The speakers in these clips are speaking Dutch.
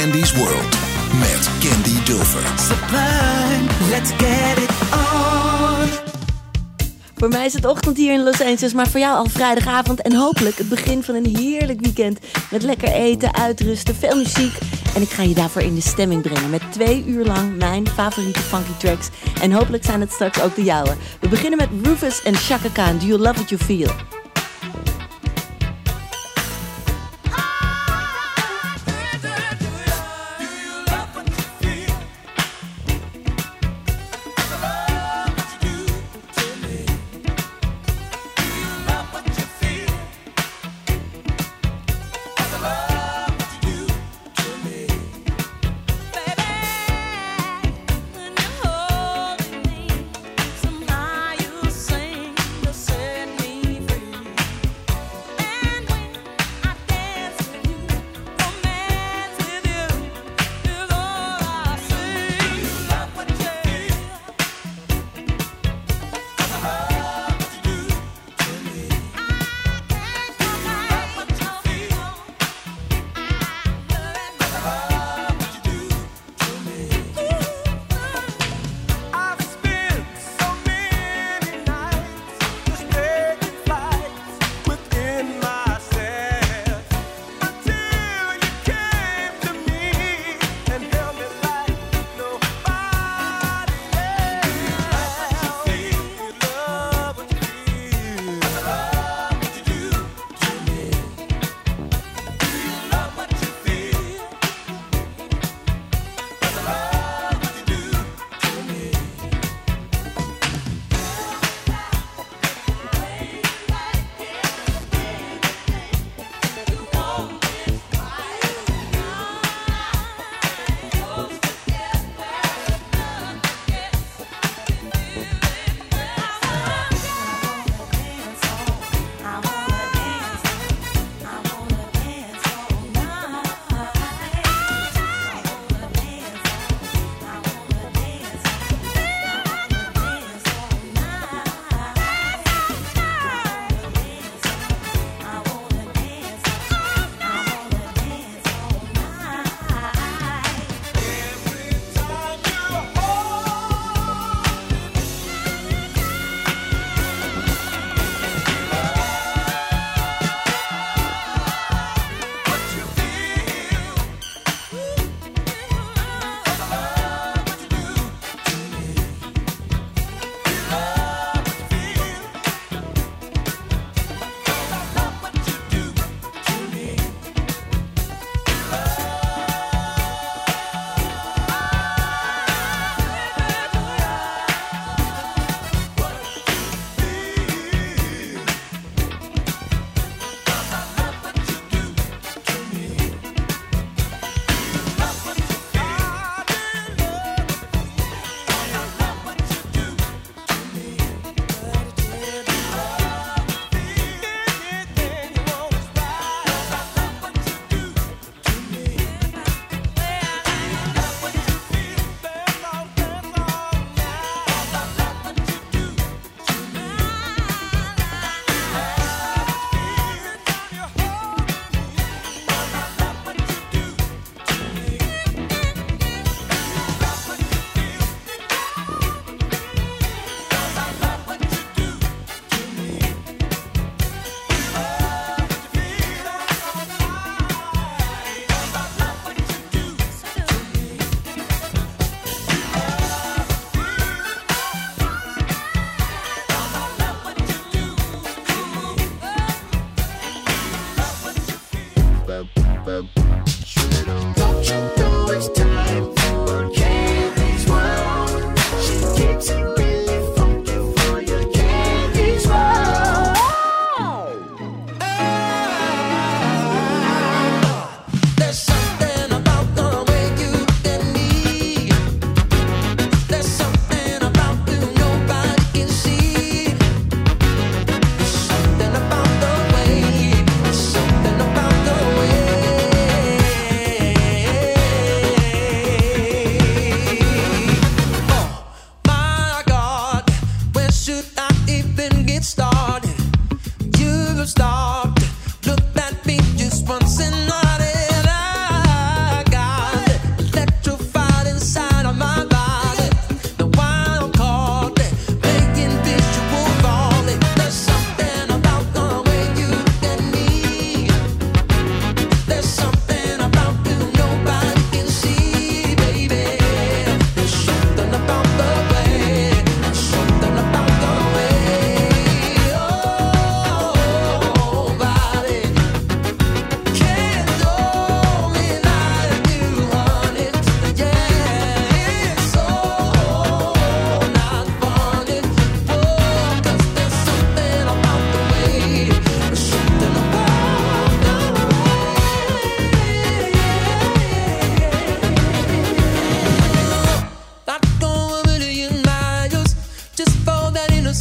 Candy's World met Candy Dulfer. Sublime, let's get it on. Voor mij is het ochtend hier in Los Angeles, maar voor jou al vrijdagavond en hopelijk het begin van een heerlijk weekend. Met lekker eten, uitrusten, veel muziek. En ik ga je daarvoor in de stemming brengen met twee uur lang mijn favoriete funky tracks. En hopelijk zijn het straks ook de jouwe. We beginnen met Rufus en Chaka Khan, Do You Love What You Feel?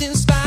in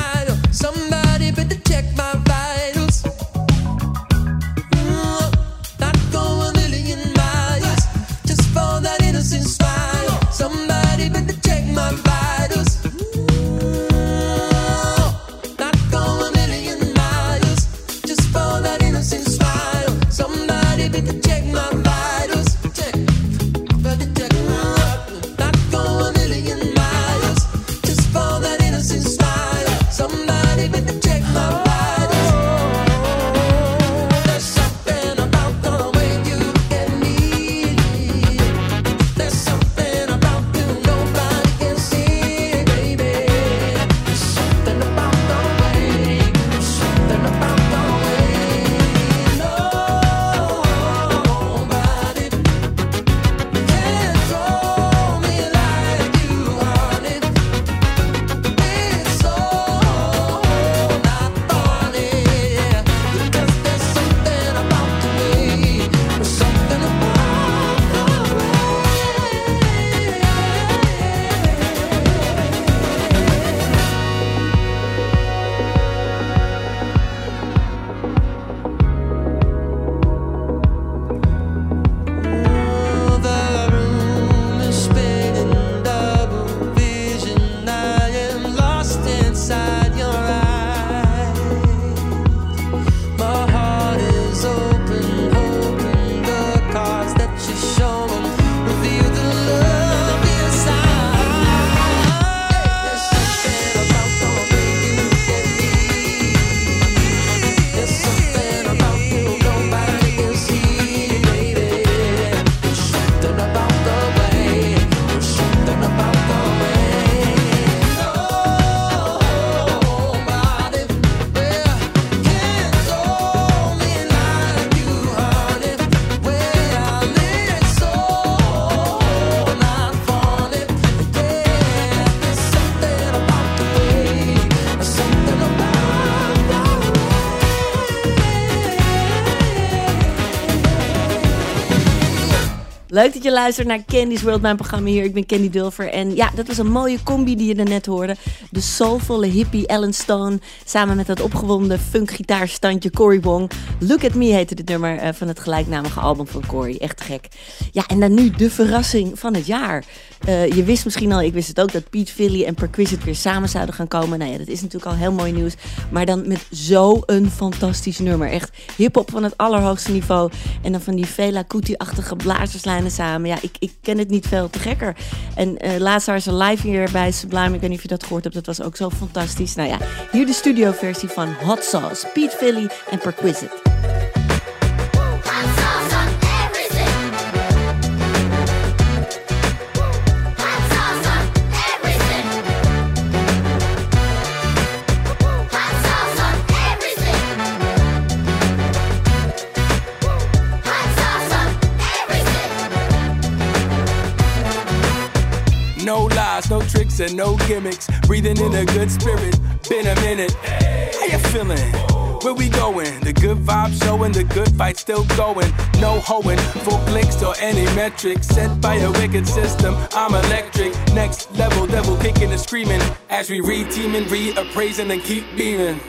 je luistert naar Candy's World, mijn programma hier. Ik ben Candy Dulver. En ja, dat was een mooie combi die je net hoorde. De soulvolle hippie Ellen Stone. Samen met dat opgewonden funkgitaarstandje Cory Wong. Look at Me heette dit nummer uh, van het gelijknamige album van Cory. Echt gek. Ja, en dan nu de verrassing van het jaar. Uh, je wist misschien al, ik wist het ook, dat Pete Philly en Perquisite weer samen zouden gaan komen. Nou ja, dat is natuurlijk al heel mooi nieuws. Maar dan met zo'n fantastisch nummer. Echt hip-hop van het allerhoogste niveau. En dan van die Fela Kuti-achtige blazerslijnen samen. Ja, ik, ik ken het niet veel te gekker. En uh, laatst waren ze live hier bij Sublime. Ik weet niet of je dat gehoord hebt. Dat was ook zo fantastisch. Nou ja, hier de studioversie van Hot Sauce. Pete Philly en Perquisite. Tricks, and no gimmicks. Breathing in a good spirit. Been a minute. How you feeling? Where we going? The good vibe showing, the good fight still going. No hoeing, full blinks or any metrics. Set by a wicked system, I'm electric. Next level, devil kicking and screaming. As we re-teaming, reappraising, and keep beaming.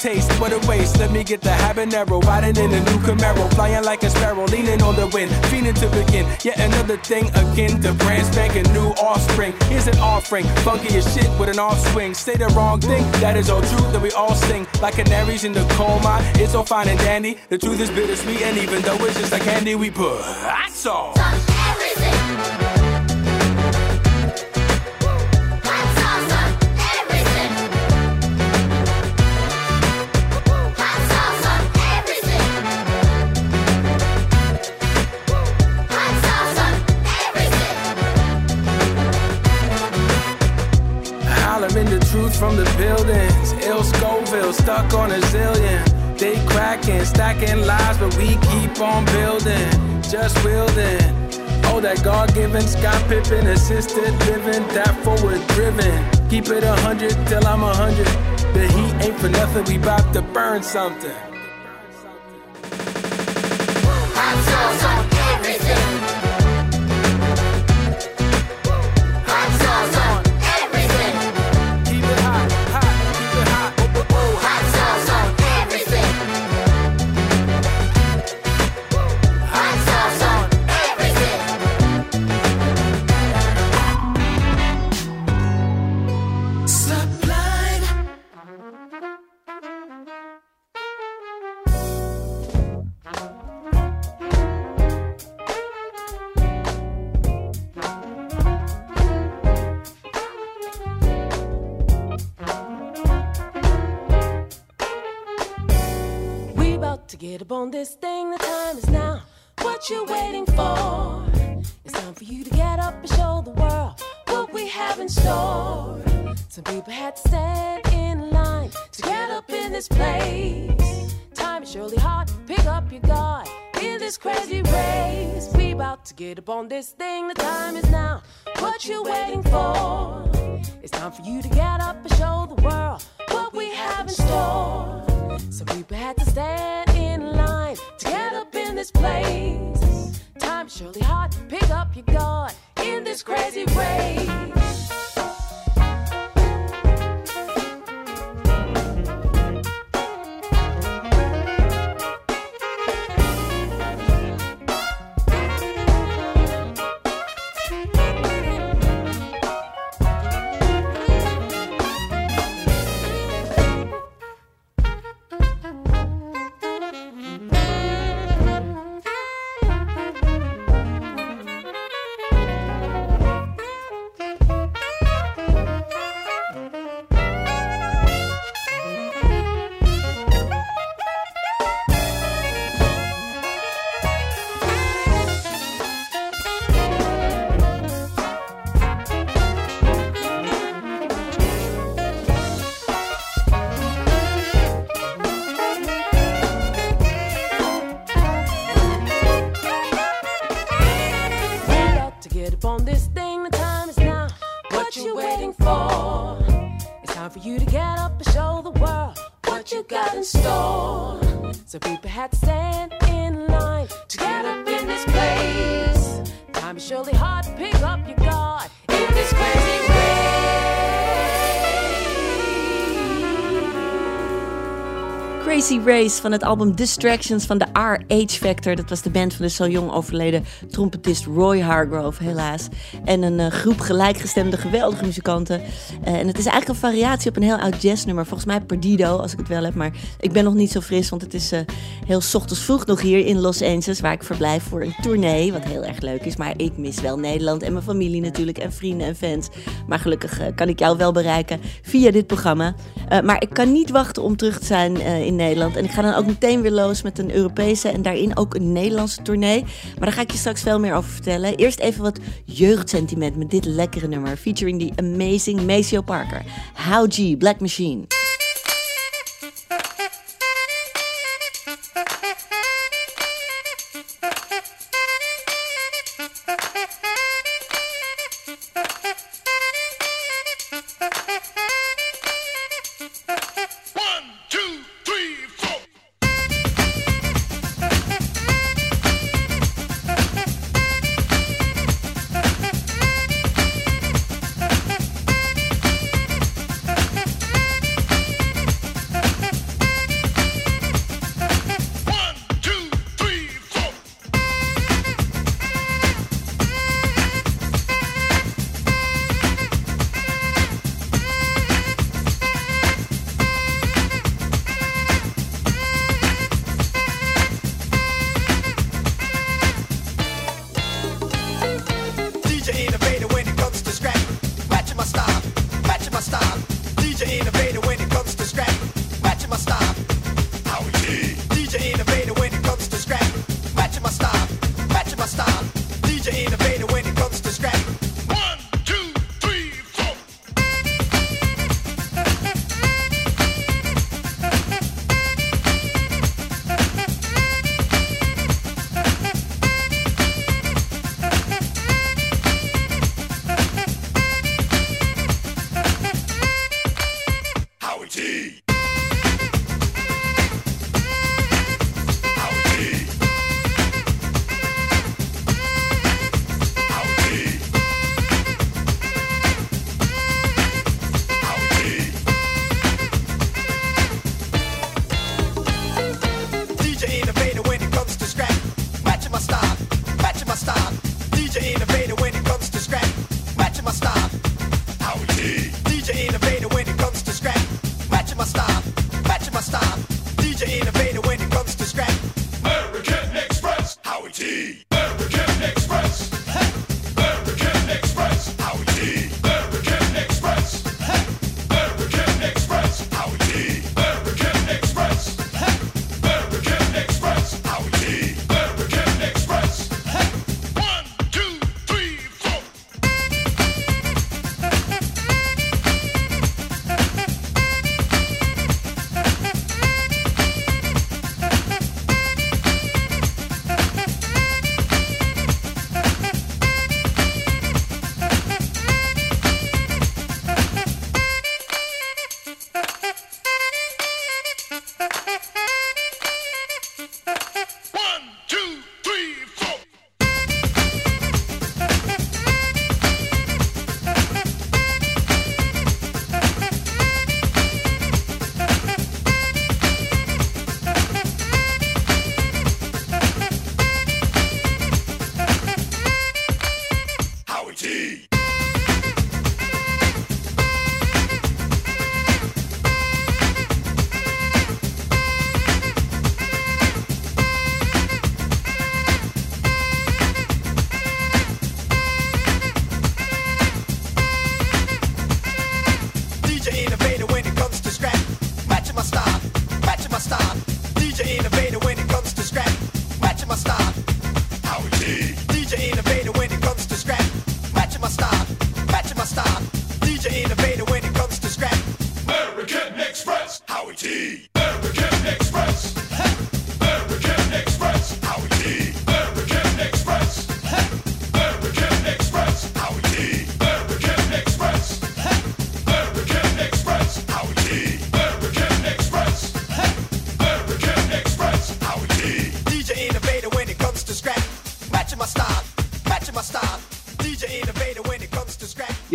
Taste, what a waste. Let me get the habanero, riding in a new Camaro, flying like a sparrow, leaning on the wind, feeling to begin. Yet another thing again, to brand spanking new offspring. Here's an offering, funky as shit with an off swing. Say the wrong thing, that is all true that we all sing like canaries in the coal mine. It's all fine and dandy. The truth is bittersweet, and even though it's just like candy we put, that's all. everything. From the buildings. Ill Scoville stuck on a zillion. They cracking, stacking lives, but we keep on building. Just wielding. Oh, that God given Scott Pippen assisted living, that forward driven. Keep it a hundred till I'm a hundred. The heat ain't for nothing, we bout to burn something. To get up on this thing. The time is now. What you waiting for? It's time for you to get up and show the world what we have in store. Some people had to stand in line to get up in this place. Time is surely hard. Pick up your guard in this crazy race. We about to get up on this thing. The time is now. What you waiting for? It's time for you to get up and show the world what we have in store. Some people had to stand in line to get up in this place. Time's surely hard. Pick up your guard in this crazy race. Race van het album Distractions van de RH Factor. Dat was de band van de zo jong overleden trompetist Roy Hargrove, helaas. En een uh, groep gelijkgestemde geweldige muzikanten. Uh, en het is eigenlijk een variatie op een heel oud jazznummer. Volgens mij Perdido, als ik het wel heb. Maar ik ben nog niet zo fris, want het is uh, heel ochtends vroeg nog hier in Los Angeles... waar ik verblijf voor een tournee, wat heel erg leuk is. Maar ik mis wel Nederland en mijn familie natuurlijk en vrienden en fans. Maar gelukkig kan ik jou wel bereiken via dit programma. maar ik kan niet wachten om terug te zijn in Nederland. En ik ga dan ook meteen weer los met een Europese en daarin ook een Nederlandse tournee. Maar daar ga ik je straks veel meer over vertellen. Eerst even wat jeugdsentiment met dit lekkere nummer. Featuring die amazing Maceo Parker. How Black Machine.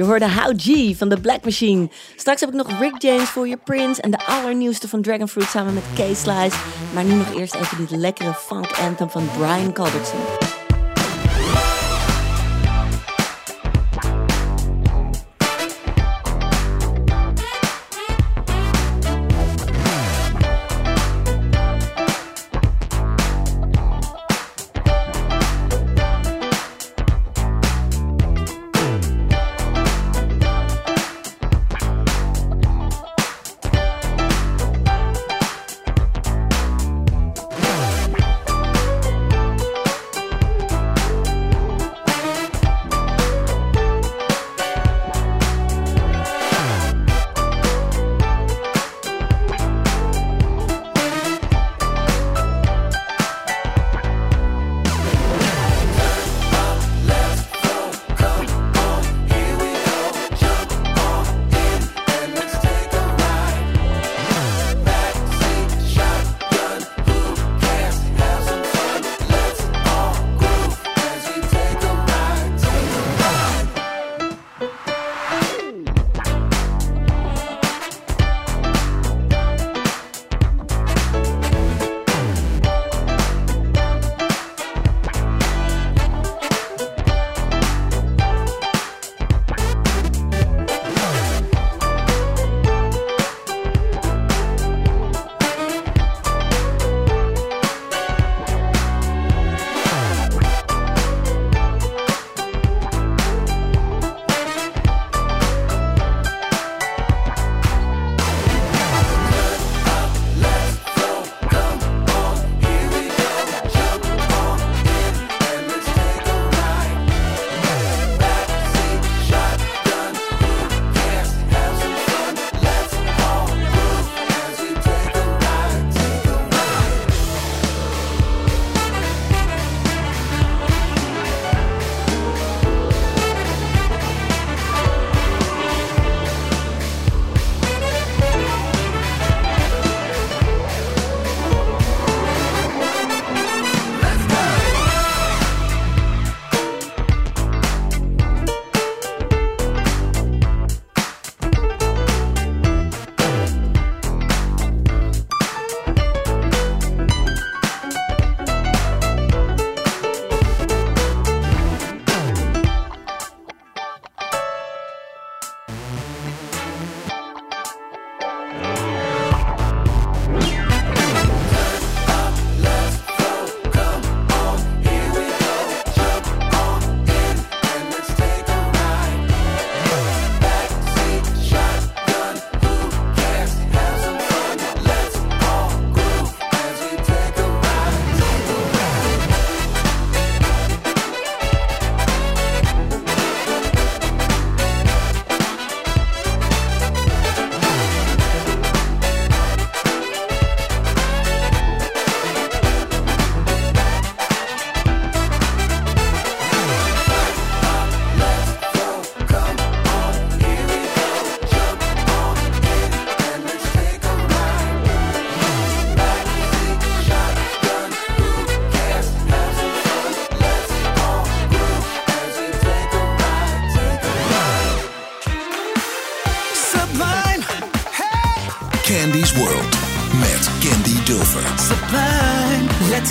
Hoorde How G van The Black Machine. Straks heb ik nog Rick James voor je Prince en de allernieuwste van Dragonfruit samen met K-Slice. Maar nu nog eerst even dit lekkere funk anthem van Brian Culbertson.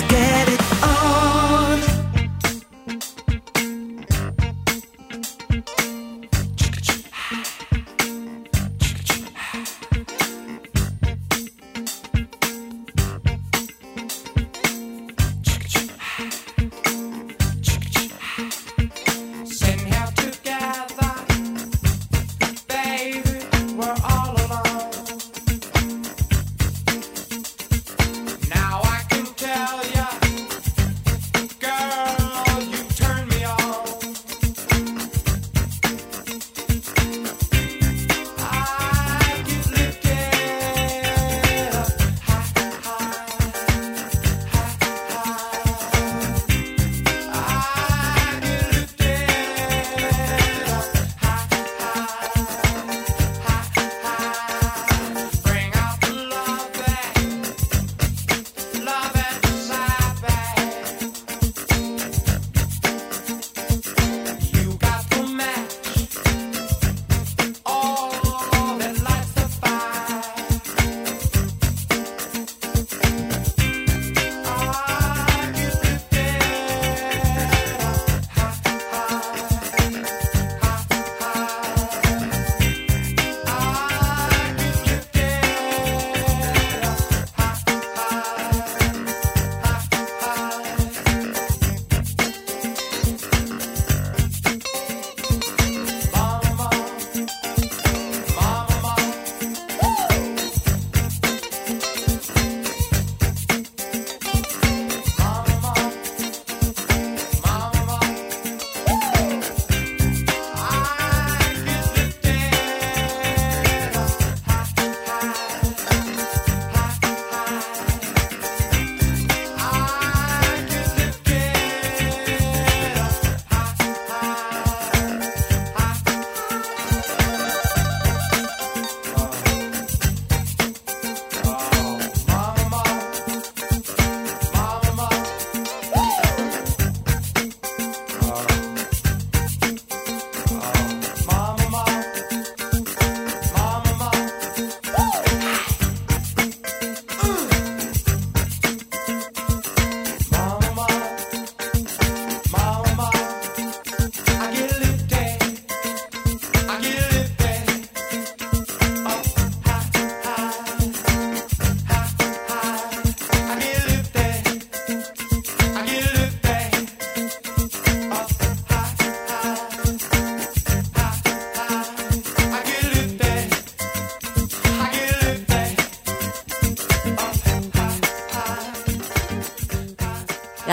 to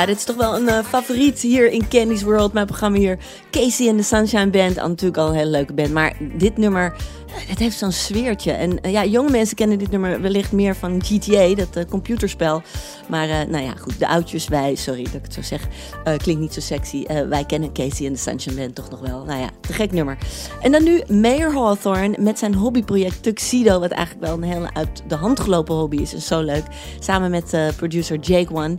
Dit is toch wel een eh, favoriet hier in Candy's World, mijn programma hier. Casey en de Sunshine Band, al natuurlijk al een hele leuke band. Maar dit nummer, eh, het heeft zo'n sfeertje. En eh, ja, jonge mensen kennen dit nummer wellicht meer van GTA, dat computerspel. Maar nou ja, goed, de oudjes, wij, sorry dat ik het zo zeg, klinkt niet zo sexy. wij kennen Casey en de Sunshine Band toch nog wel. Nou ja, te gek nummer. En dan nu Mayor Hawthorne met zijn hobbyproject Tuxedo, wat eigenlijk wel een hele uit de hand gelopen hobby is en zo leuk. Samen met producer Jake One.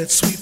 that sweet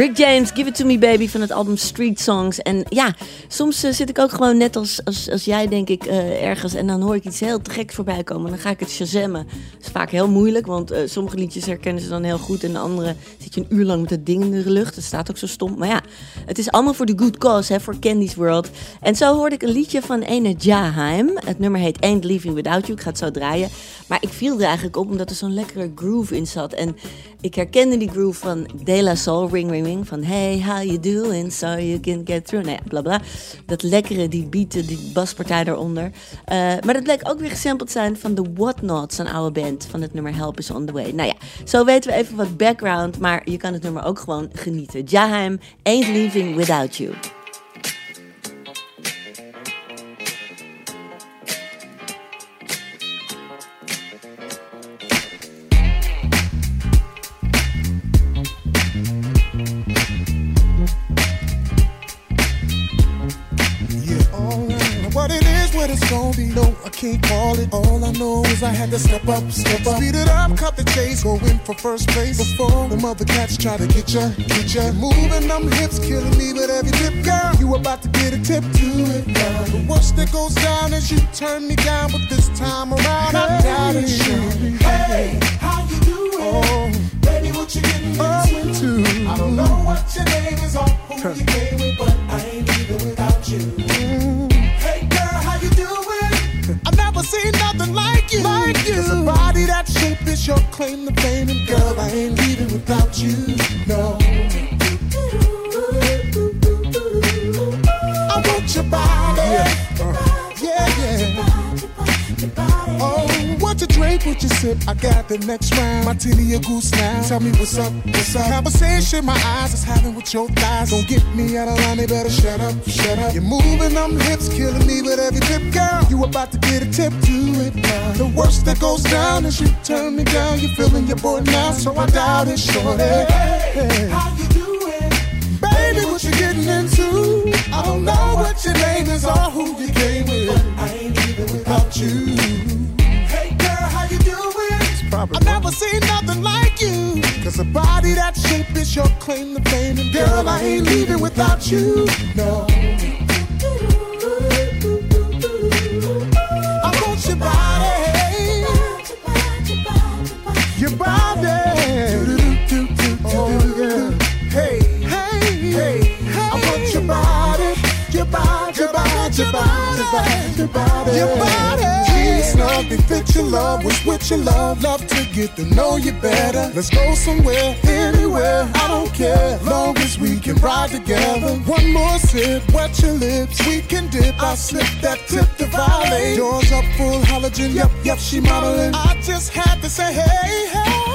Rick James, Give It To Me Baby van het album Street Songs. En ja, soms eh, zit ik ook gewoon net als, als, als jij denk ik eh, ergens en dan hoor ik iets heel te geks voorbij komen. En dan ga ik het shazammen. Dat is vaak heel moeilijk, want eh, sommige liedjes herkennen ze dan heel goed. En de andere zit je een uur lang met het ding in de lucht. Dat staat ook zo stom. Maar ja, het is allemaal voor de good cause, hè, voor Candy's World. En zo hoorde ik een liedje van ene Jaheim. Het nummer heet Ain't Leaving Without You. Ik ga het zo draaien. Maar ik viel er eigenlijk op omdat er zo'n lekkere groove in zat. En ik herkende die groove van De La Soul, Ring Ring Van hey, how you doing? So you can get through. Nou ja, bla bla. Dat lekkere, die beaten, die baspartij daaronder. Eh, maar dat bleek ook weer gesampled zijn van de Whatnots, een oude band. Van het nummer Help is on the way. Nou ja, zo weten we even wat background. Maar je kan het nummer ook gewoon genieten. Jaheim, Ain't Leaving Without You. Can't call it. All I know is I had to step up, step up. Speed it up, cut the chase, go in for first place. Before the mother cats try to get ya, get ya. Moving them hips, killing me with every dip, girl. You about to get a tip to it, girl. The worst that goes down is you turn me down, but this time around I doubt it. Hey, how you doing? Oh, baby, what you getting into? I don't know what your name is or who you came with, but I ain't leaving without you. Like you. There's a body that shape is your claim to fame, and girl, I ain't leaving without you. No. You drink, what you sip? I got the next round. Martini or goose now. Tell me what's up, what's up? Conversation my eyes is having with your thighs. Don't get me out of line, they better shut up, shut up. You're moving them hips, killing me with every tip, girl. You about to get a tip to it now. The worst that goes down is you turn me down. You're feeling your boy now, so I doubt it, shorty. Hey, how you doing? Baby, what you getting into? I don't know what your name is or who you came with. But I ain't leaving without you. I've never seen nothing like you. Cause a body that shape is your claim to fame. And girl, I ain't leaving without you. No. I want your body. Your body. Oh, yeah. Hey, hey, hey. I want your body. Your body, your body, your body, your body, your body. They fit your love, was with your love. Love to get to know you better. Let's go somewhere, anywhere. I don't care, long as we can ride together. One more sip, wet your lips, we can dip. I slip that tip to violate. Doors up full halogen, yep, yep, she modeling. I just had to say, hey, hey.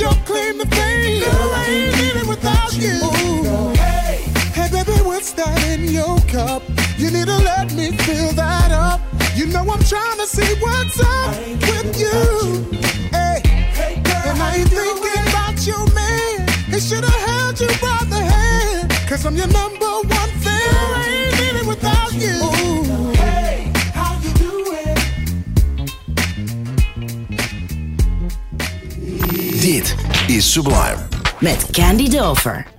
Your claim to fame. Girl, I ain't leaving without you. Hey, hey, baby, what's that in your cup? You need to let me fill that up. You know I'm trying to see what's up with you. Hey, hey, girl, and I ain't thinking about your man. He should have held you by the hand. Cause I'm your number one is Sublime. Met Candy Dover.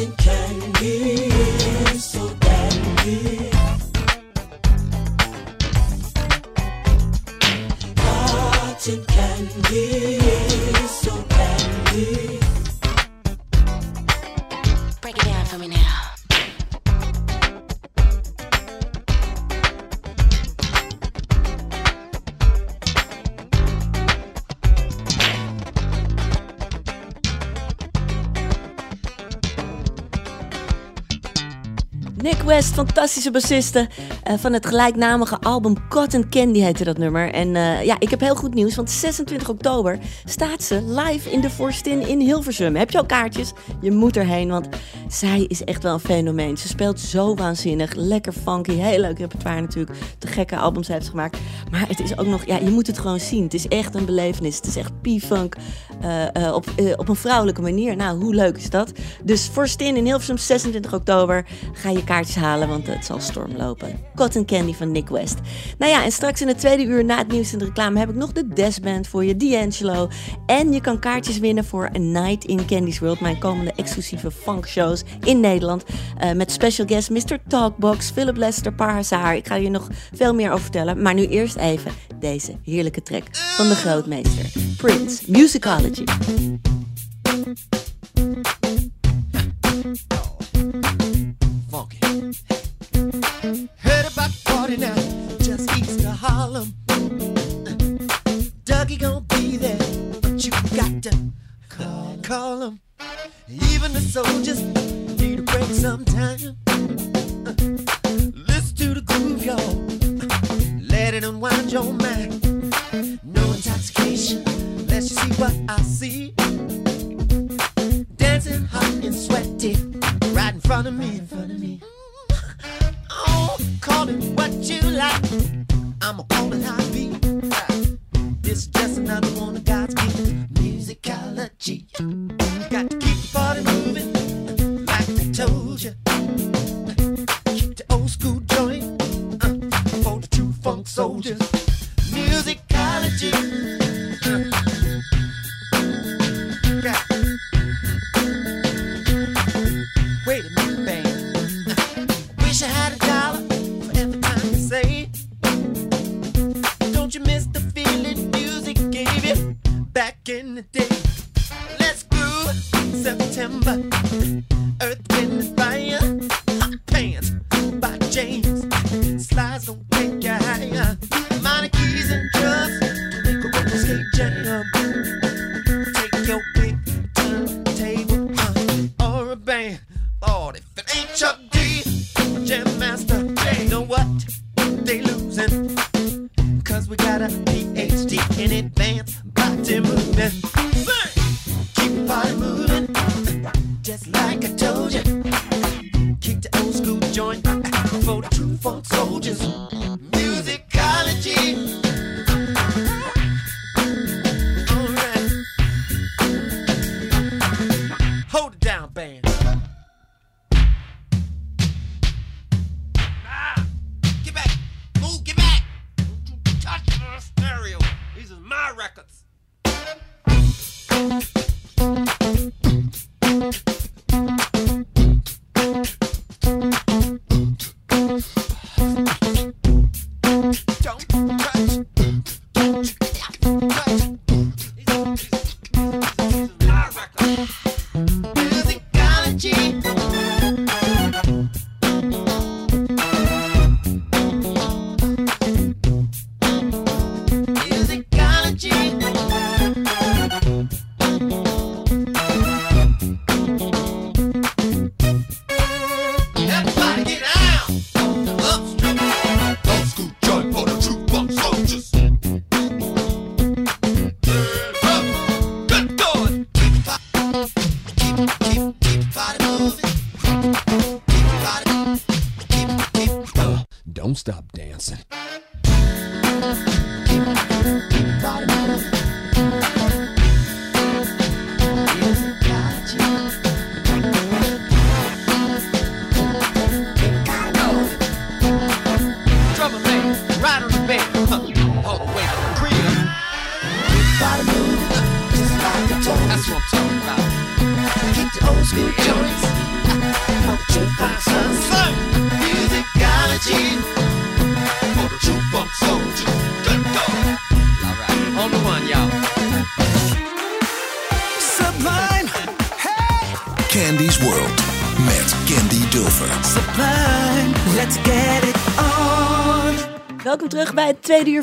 nothing can be fantastische bassiste eh, van het gelijknamige album Cotton Candy heette dat nummer. En eh, ja, ik heb heel goed nieuws, want 26 oktober staat ze live in de Forstin in Hilversum. Heb je al kaartjes? Je moet erheen, want zij is echt wel een fenomeen. Ze speelt zo waanzinnig, lekker funky, heel leuk repertoire natuurlijk. De gekke albums heeft ze gemaakt. Maar het is ook nog, ja, je moet het gewoon zien. Het is echt een belevenis. Het is echt P-funk eh, op, op een vrouwelijke manier. Nou, hoe leuk is dat? Dus Forstin in Hilversum, 26 oktober. Ga je kaartjes halen, want het zal storm lopen. Cotton Candy van Nick West. Nou ja, en straks in het tweede uur na het nieuws en de reclame heb ik nog de Desband voor je, D'Angelo. En je kan kaartjes winnen voor A Night in Candy's World, mijn komende exclusieve funkshows in Nederland. Eh, met special guest Mr. Talkbox, Philip Lester, Parhazaar. Ik ga je nog veel meer over vertellen. Maar nu eerst even deze heerlijke track van de grootmeester. Prince, Musicology. Of Dougie gonna be there, but you got to call, call him. Even the soldiers need a break sometime. Listen to the groove, y'all. Let it unwind your mind. No intoxication, unless you see what I see. Dancing hot and sweaty, right in front of me, in front of me. Oh, call it what you like. Call it how it. This is just another one of God's gift musicology. Got to keep the party moving, like I told you. Keep the old school joint uh, for the true funk soldiers. Musicology. day. Let's groove September.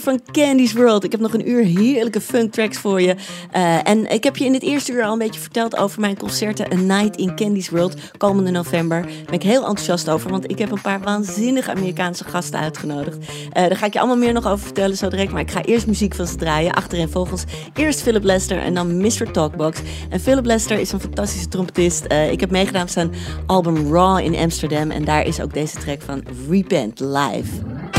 Van Candy's World. Ik heb nog een uur heerlijke funk tracks voor je. Eh, en ik heb je in het eerste uur al een beetje verteld over mijn concerten A Night in Candy's World. Komende november. Daar ben ik heel enthousiast over, want ik heb een paar waanzinnige Amerikaanse gasten uitgenodigd. Eh, daar ga ik je allemaal meer nog over vertellen zo direct. Maar ik ga eerst muziek van ze draaien. Achterin volgens eerst Philip Lester en dan Mr. Talkbox. En Philip Lester is een fantastische trompetist. Eh, ik heb meegedaan op zijn album Raw in Amsterdam. En daar is ook deze track van Repent live.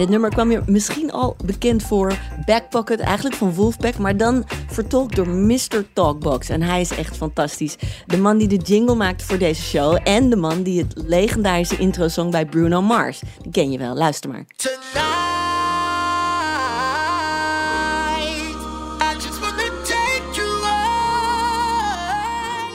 Dit nummer kwam je misschien al bekend voor Backpocket, eigenlijk van Wolfpack, maar dan vertolkt door Mr. Talkbox. En hij is echt fantastisch. De man die de jingle maakte voor deze show en de man die het legendarische intro zong bij Bruno Mars. Die ken je wel, luister maar.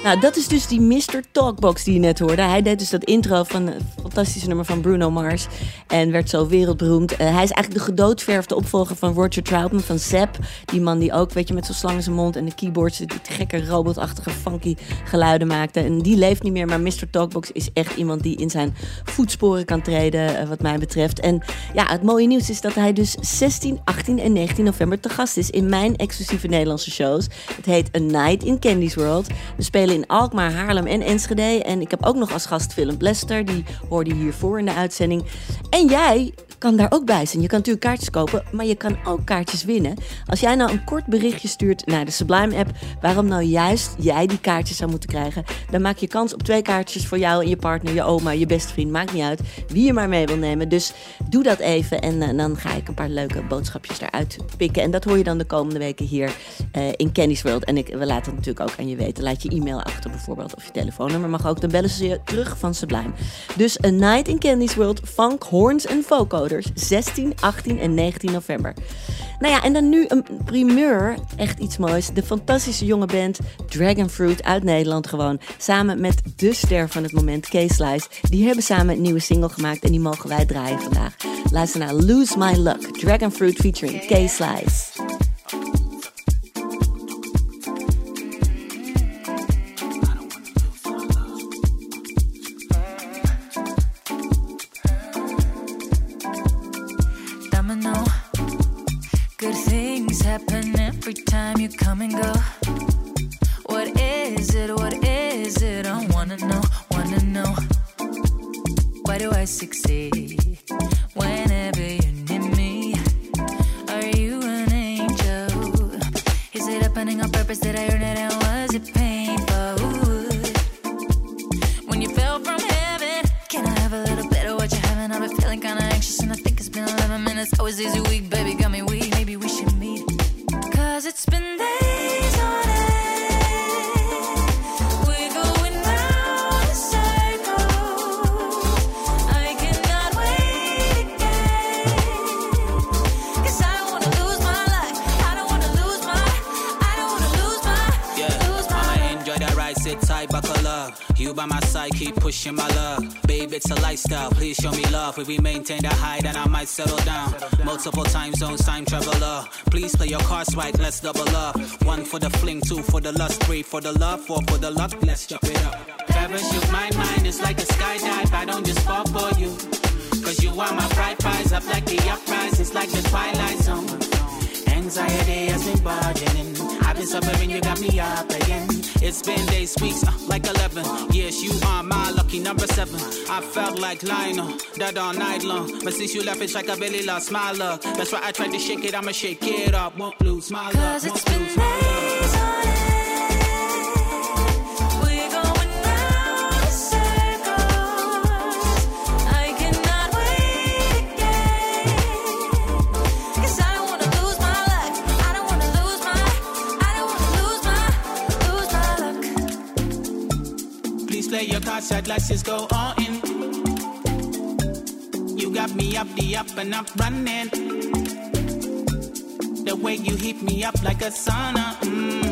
Nou, dat is dus die Mr. Talkbox die je net hoorde. Hij deed dus dat intro van het fantastische nummer van Bruno Mars. En werd zo wereldberoemd. Eh, hij is eigenlijk de gedoodverfde opvolger van Roger Troutman van Zapp. Die man die ook, weet je, met zo'n slang in zijn mond en de keyboards... die gekke robotachtige funky geluiden maakte. En die leeft niet meer, maar Mr. Talkbox is echt iemand... die in zijn voetsporen kan treden, eh, wat mij betreft. En ja, het mooie nieuws is dat hij dus 16, 18 en 19 november te gast is... in mijn exclusieve Nederlandse shows. Het heet A Night in Candy's World. We spelen in Alkmaar, Haarlem en Enschede. En ik heb ook nog als gast Philip Lester. Die hoorde je hiervoor in de uitzending. En jij kan daar ook bij zijn. Je kan natuurlijk kaartjes kopen, maar je kan ook kaartjes winnen. Als jij nou een kort berichtje stuurt naar de Sublime-app... waarom nou juist jij die kaartjes zou moeten krijgen... dan maak je kans op twee kaartjes voor jou en je partner, je oma, je beste vriend. Maakt niet uit wie je maar mee wil nemen. Dus doe dat even en eh, dan ga ik een paar leuke boodschapjes eruit pikken. En dat hoor je dan de komende weken hier eh, in Candy's World. En ik, we laten het natuurlijk ook aan je weten. Laat je e-mail achter bijvoorbeeld of je telefoonnummer mag ook. Dan bellen ze je terug van Sublime. Dus A Night in Candy's World, funk, horns en vocoders. 16, 18 en 19 november. Nou ja, en dan nu een primeur. Echt iets moois. De fantastische jonge band Dragon Fruit uit Nederland gewoon. Samen met de ster van het moment, K-Slice. Die hebben samen een nieuwe single gemaakt en die mogen wij draaien vandaag. Luister naar Lose My Luck. Dragon Fruit featuring K-Slice. Domino. Good things happen every time you come and go. What is it? What is it? I wanna know, wanna know. Why do I succeed whenever you need me? Are you an angel? Is it happening on purpose? Did I earn it? And was it painful? When you fell from heaven, can I have a little bit of what you're having? I've been feeling kinda anxious, and I think it's been 11 minutes. I was easy week, baby, by my side, keep pushing my love. Babe, it's a lifestyle, please show me love. If we maintain the high, then I might settle down. Multiple time zones, time traveler. Please play your cards right, let's double up. One for the fling, two for the lust, three for the love, four for the luck, let's jump it up. Parachute, my mind is like a skydive, I don't just fall for you. Cause you are my bright prize, up like the uprise, it's like the twilight zone. Anxiety has been bothering. I've been suffering, you got me up again. It's been days, weeks, uh, like 11. Yes, you are my lucky number seven. I felt like Lionel, that all night long. But since you left, it's like I really lost my luck. That's why I tried to shake it, I'ma shake it up. Won't lose my luck. Won't lose my luck. outside, let's just go all in. You got me up, the up and up running. The way you heat me up like a sauna. Mm.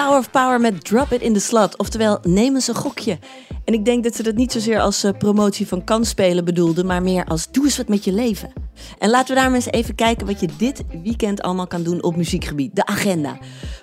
Tower of Power met Drop It in the Slot. Oftewel, neem ze een gokje. En ik denk dat ze dat niet zozeer als eh, promotie van kansspelen bedoelden, maar meer als doe eens wat met je leven. En laten we daarom eens even kijken wat je dit weekend allemaal kan doen op muziekgebied. De agenda.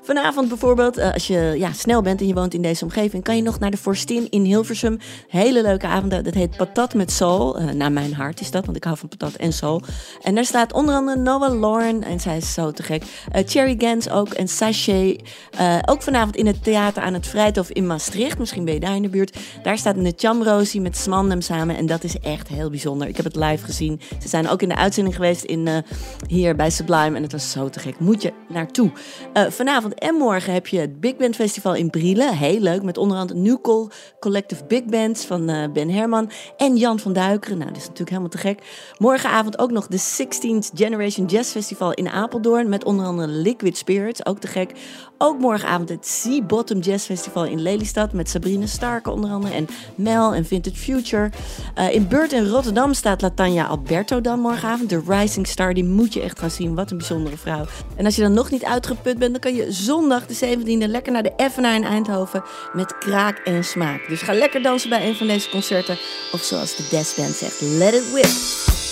Vanavond bijvoorbeeld, eh, als je ja, snel bent en je woont in deze omgeving, kan je nog naar de Forstin in Hilversum. Hele leuke avond. Dat heet Patat met Soul. Eh, naar mijn hart is dat, want ik hou van patat en soul. En daar staat onder andere Noah Lauren. En zij is zo te gek. Eh, Cherry Gans ook. En Sachet. Eh, ook vanavond in het theater aan het Vrijthof in Maastricht. Misschien ben je daar in de buurt. Daar staat een Chamrosie met Smandem samen. En dat is echt heel bijzonder. Ik heb het live gezien. Ze zijn ook in de uitzending geweest in, hier bij Sublime. En het was zo te gek. Moet je naartoe. Vanavond en morgen heb je het Big Band Festival in Brielen. Heel leuk. Met onder andere Collective Big Bands van eh, Ben Herman. En Jan van Duikeren. Nou, dat is natuurlijk helemaal te gek. Morgenavond ook nog de 16th Generation Jazz Festival in Apeldoorn. Met onder andere Liquid Spirits. Ook te gek. Ook morgenavond het Sea Bottom Jazz Festival in Lelystad. Met Sabrine Starke onder andere. En Mel en Vintage Future. Eh, in Beurt in Rotterdam staat Latanya Alberto dan morgenavond. De Rising Star. Die moet je echt gaan zien. Wat een bijzondere vrouw. En als je dan nog niet uitgeput bent. Dan kan je zondag de 17e lekker naar de Effenaar in Eindhoven. Met kraak en smaak. Dus ga lekker dansen bij een van deze concerten. Of zoals de Death Band zegt. Let it whip.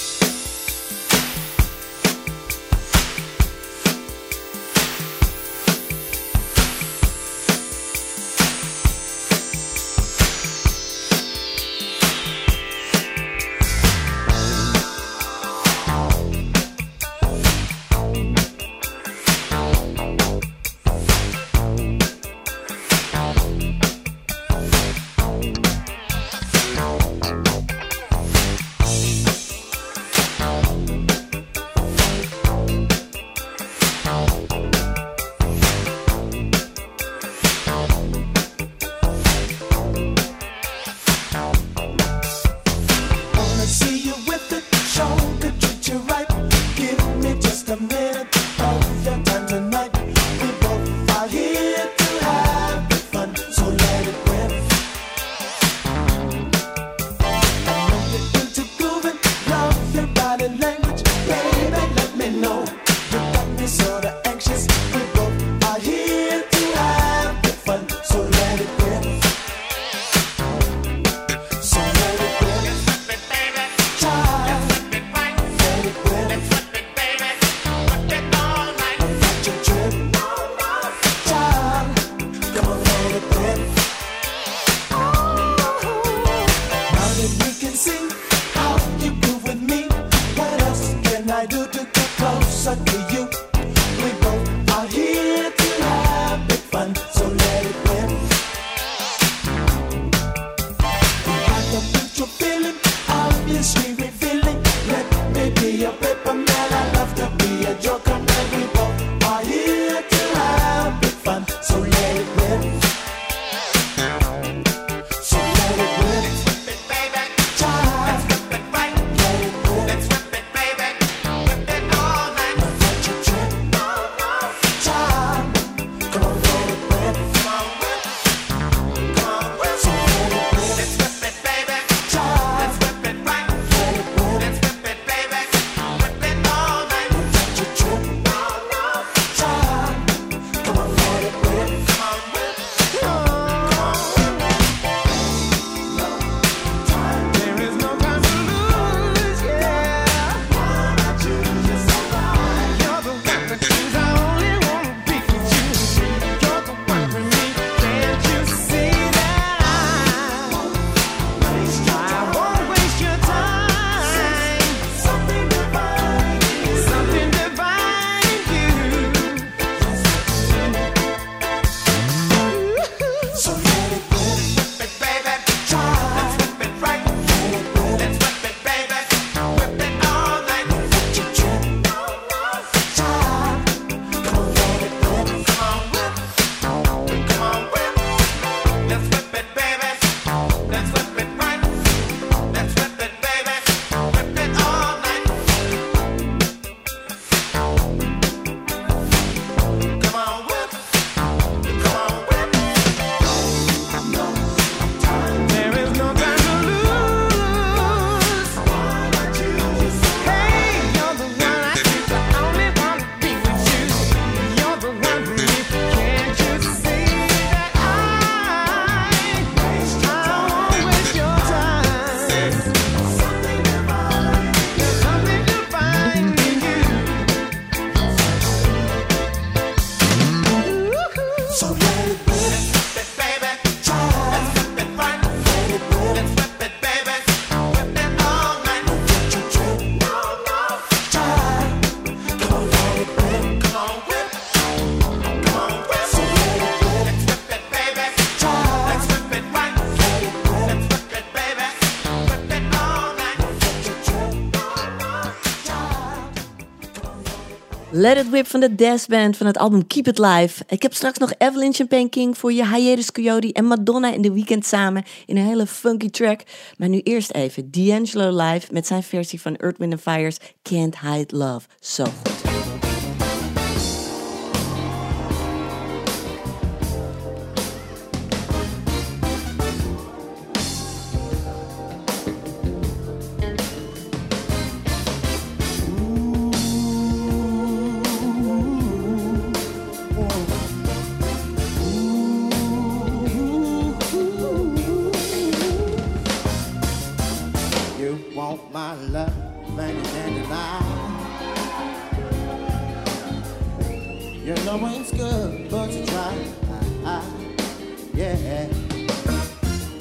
Let It Whip van de Death Band van het album Keep It Live. Ik heb straks nog Evelyn Champagne King voor je, Hiatus Coyote en Madonna in de weekend samen in een hele funky track. Maar nu eerst even D'Angelo live met zijn versie van Earth, Wind Fire's Can't Hide Love. Goed.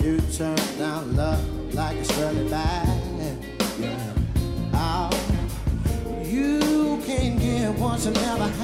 You turn down love like it's really bad. Yeah. Oh, you can't get what you never had.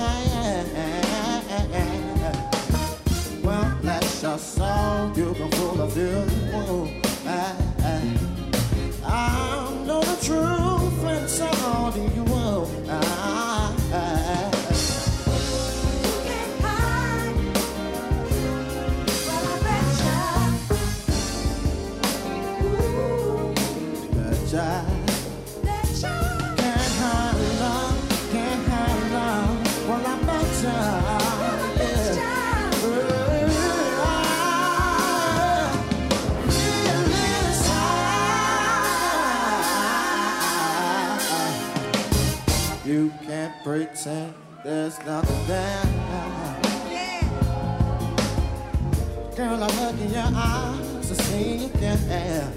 Pretend there's nothing there. Yeah. Girl, I look in your eyes, I see you can have.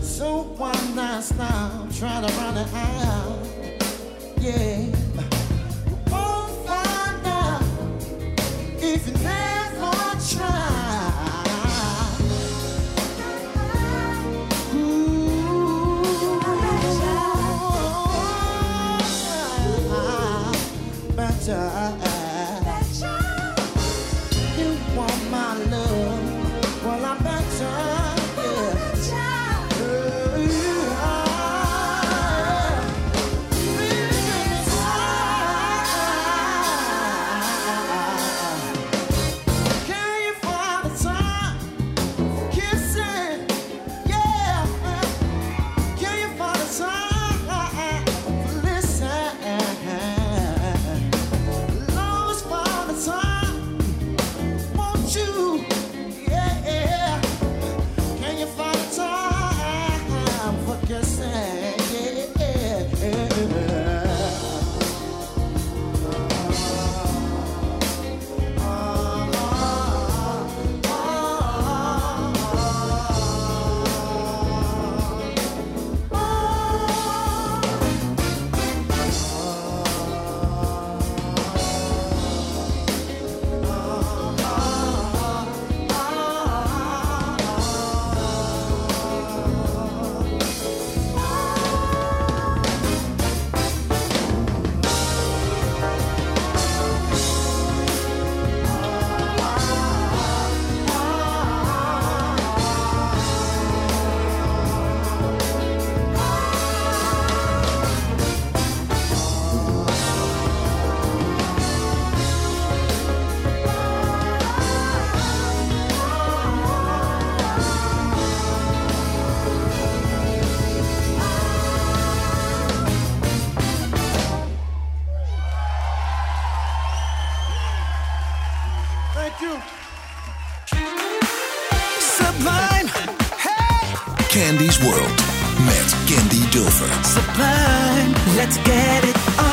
So one last time, try to run it out. Yeah. time. Sublime, let's get it on.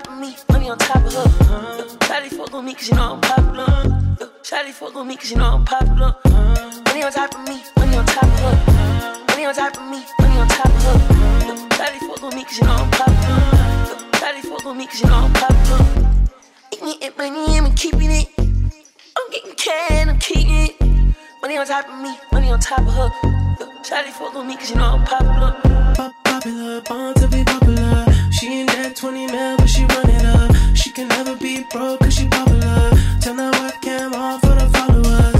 On top of me, money on top of her. Shawty fuck with me cause you know I'm popular. Shawty fuck with me cause you know I'm popular. Money on top of me, money on top of her. Money on top of me, money on top of her. Shawty fuck with me cause you know I'm popular. Shawty fuck with me cause you know I'm popular. Eating it, money, I'm keeping it. I'm getting can, I'm keeping it. Money on top of me, money on top of her. Shawty fuck with me cause you know I'm popular. Pop popular, born to be popular. She in that 20 mil, but she run it up. She can never be broke cause she popular. Turn that webcam off for the followers.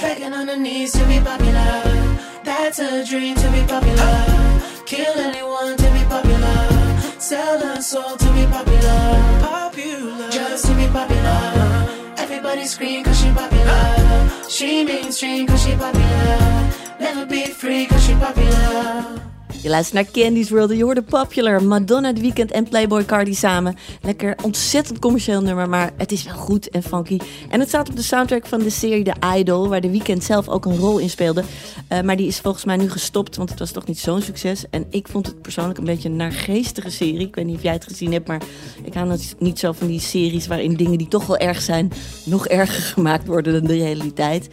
Begging on her knees to be popular. That's a dream to be popular. Kill anyone to be popular. Sell her soul to Everybody scream cause she popular. She mainstream cause she popular. Never be free cause she popular. Je luistert naar Candy's World je hoorde Popular, Madonna The Weeknd en Playboy Cardi samen. Lekker ontzettend commercieel nummer, maar het is wel goed en funky. En het staat op de soundtrack van de serie The Idol, waar The Weeknd zelf ook een rol in speelde. Eh, maar die is volgens mij nu gestopt, want het was toch niet zo'n succes. En ik vond het persoonlijk een beetje een naargeestige serie. Ik weet niet of jij het gezien hebt, maar ik hou niet- niet zo van die series waarin dingen die toch wel erg zijn, nog erger gemaakt worden dan de realiteit.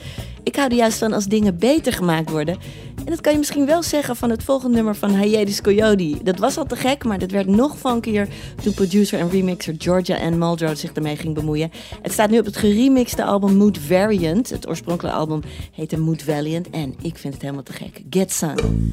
Ik hou er juist van als dingen beter gemaakt worden. En dat kan je misschien wel zeggen van het volgende nummer van Hiatus Coyote. Dat was al te gek, maar dat werd nog funkier toen producer en remixer Georgia Ann Muldrow zich ermee ging bemoeien. Het staat nu op het geremixte album Mood Variant. Het oorspronkelijke album heette Mood Valiant en ik vind het helemaal te gek. Get Sun.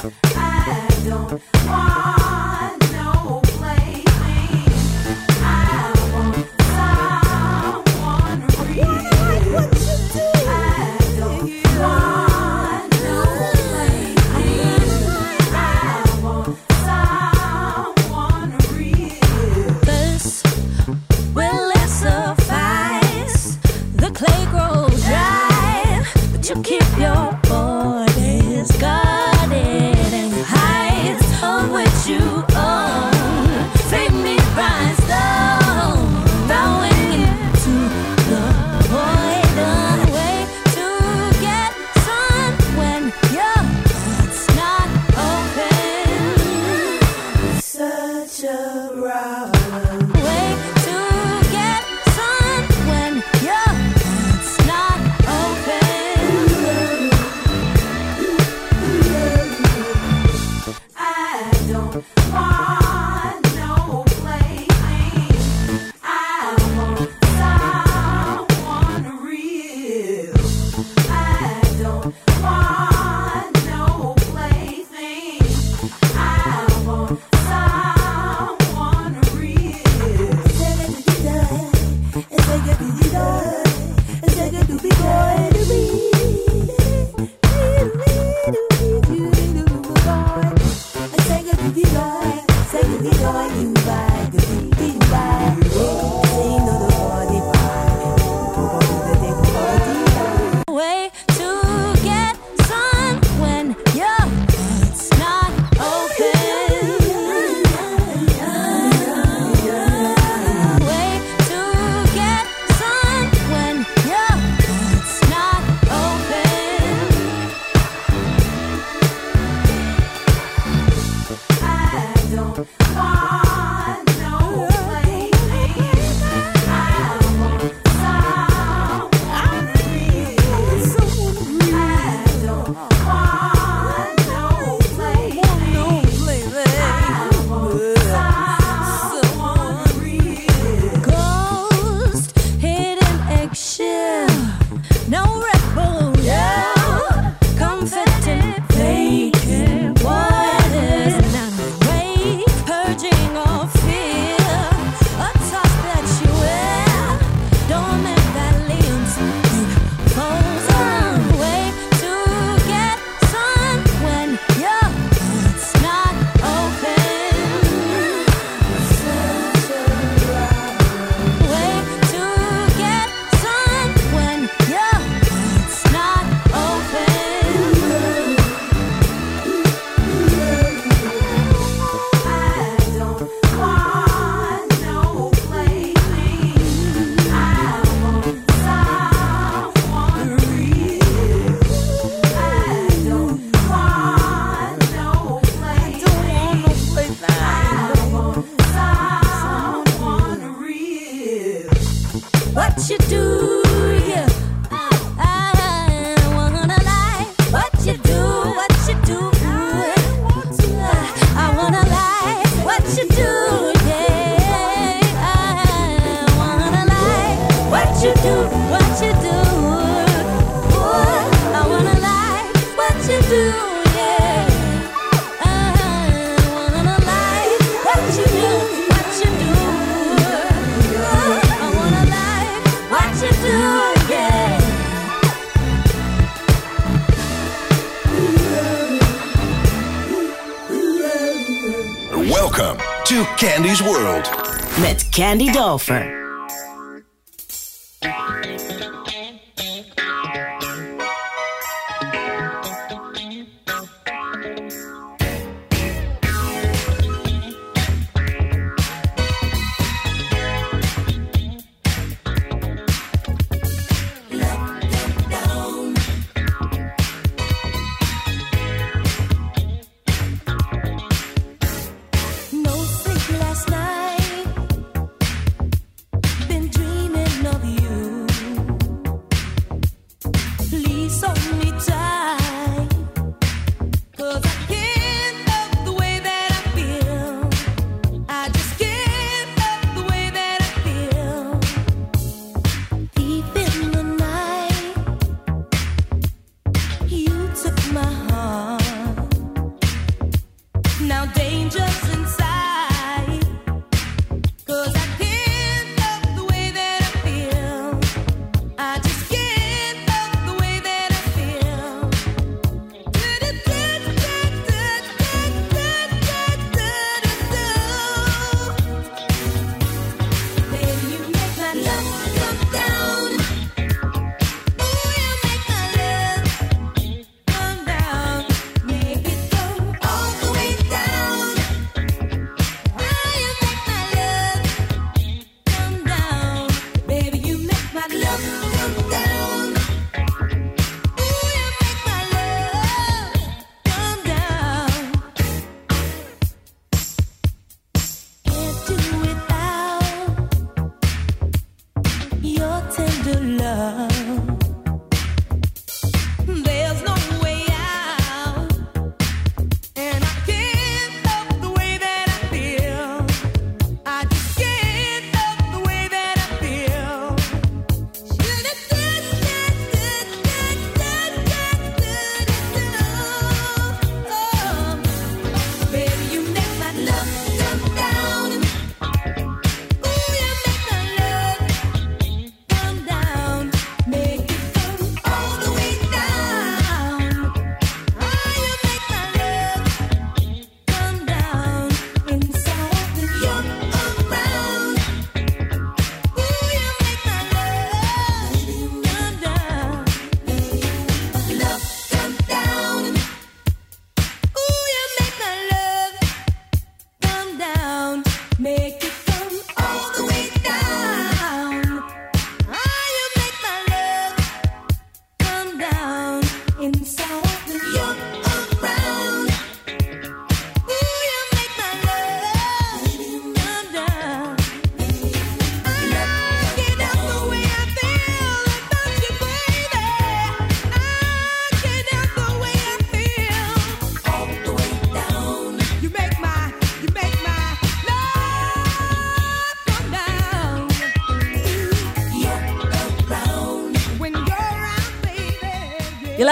Met Candy Dover.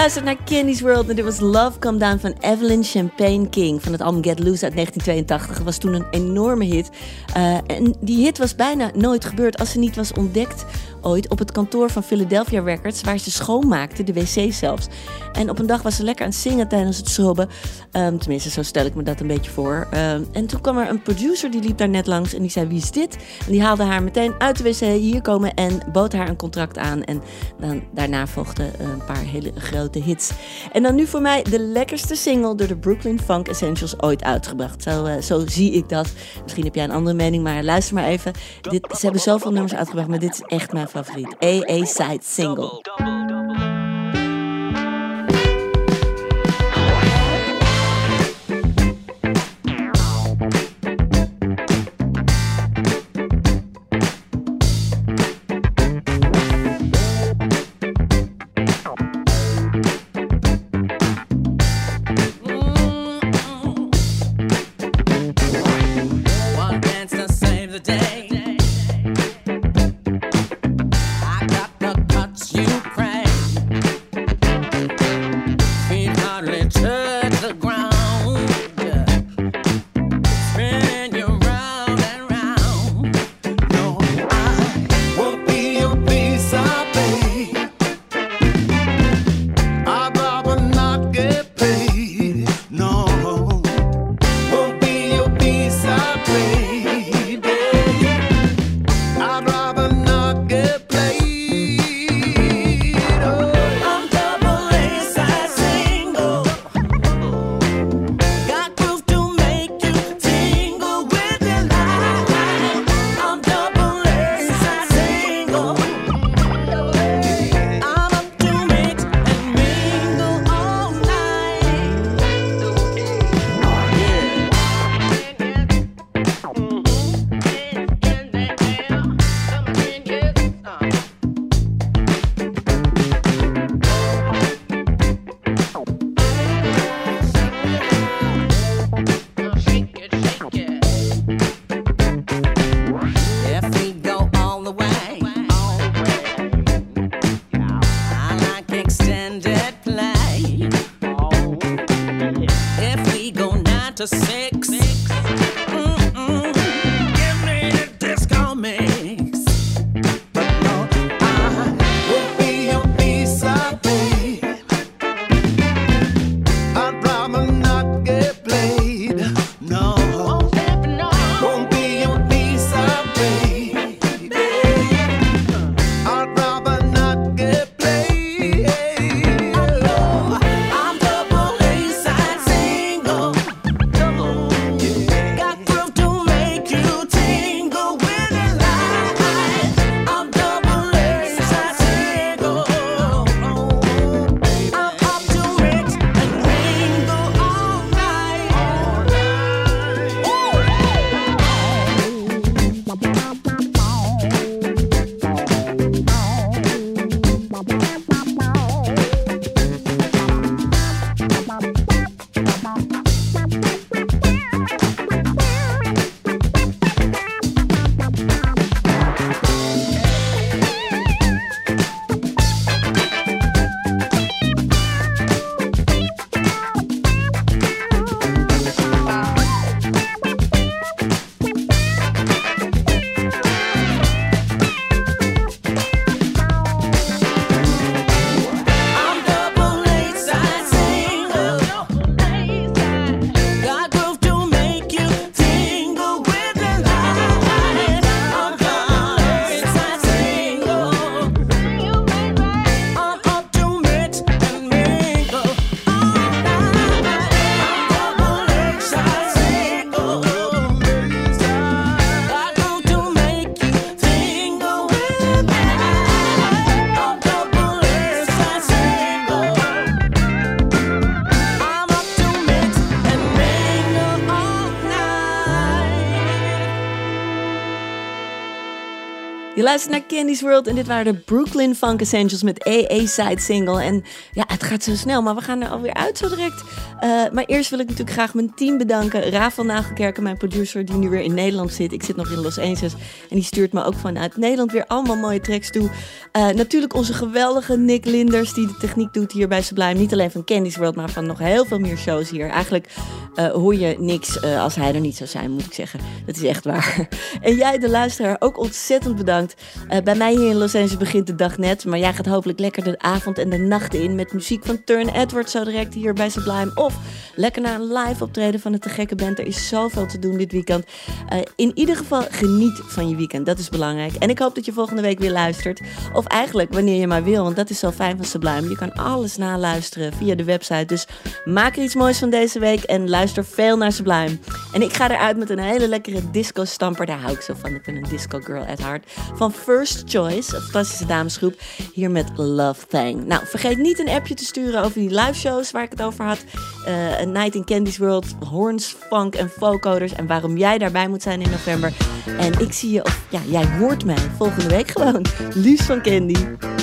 Luistert naar Candy's World en dit was Love Come Down van Evelyn Champagne King van het album Get Loose uit 1982. Dat was toen een enorme hit. Eh, en die hit was bijna nooit gebeurd als ze niet was ontdekt ooit op het kantoor van Philadelphia Records, waar ze schoonmaakte, de wc zelfs. En op een dag was ze lekker aan het zingen tijdens het schrobben. Ehm, tenminste, zo stel ik me dat een beetje voor. Ehm, en toen kwam er een producer, die liep daar net langs en die zei, wie is dit? En die haalde haar meteen uit de wc hier komen en bood haar een contract aan. En dan, daarna volgden een paar hele grote hits. En dan nu voor mij de lekkerste single door de Brooklyn Funk Essentials ooit uitgebracht. Zo, eh, zo zie ik dat. Misschien heb jij een andere mening, maar luister maar even. Dit, ze hebben zoveel nummers uitgebracht, maar dit is echt mijn favoriet. AA Side Single. To six. Je luistert naar Candy's World en dit waren de Brooklyn Funk Essentials met AA Side Single. En ja, het gaat zo snel, maar we gaan er alweer uit zo direct. Eh, maar eerst wil ik natuurlijk graag mijn team bedanken. Rafael Nagelkerken, mijn producer, die nu weer in Nederland zit. Ik zit nog in Los Angeles en die stuurt me ook vanuit Nederland weer allemaal mooie tracks toe. Eh, natuurlijk onze geweldige Nick Linders, die de techniek doet hier bij Sublime. Niet alleen van Candy's World, maar van nog heel veel meer shows hier. Eigenlijk eh, hoor je niks eh, als hij er niet zou zijn, moet ik zeggen. Dat is echt waar. En jij, de luisteraar, ook ontzettend bedankt. Bij mij hier in Los Angeles begint de dag net. Maar jij gaat hopelijk lekker de avond en de nacht in. Met muziek van Turn Edwards zo direct hier bij Sublime. Of lekker naar een live optreden van de Te Gekke Band. Er is zoveel te doen dit weekend. In ieder geval geniet van je weekend. Dat is belangrijk. En ik hoop dat je volgende week weer luistert. Of eigenlijk wanneer je maar wil. Want dat is zo fijn van Sublime. Je kan alles naluisteren via de website. Dus maak er iets moois van deze week. En luister veel naar Sublime. En ik ga eruit met een hele lekkere disco stamper. Daar hou ik zo van. Ik ben een disco girl at heart. Van First Choice, een fantastische damesgroep. Hier met Love Thang. Nou, vergeet niet een appje te sturen over die live shows waar ik het over had. Eh, A Night in Candy's World, Horns, Funk en Vocoders. En waarom jij daarbij moet zijn in november. En ik zie je, of ja, jij hoort mij volgende week gewoon. Liefst van Candy.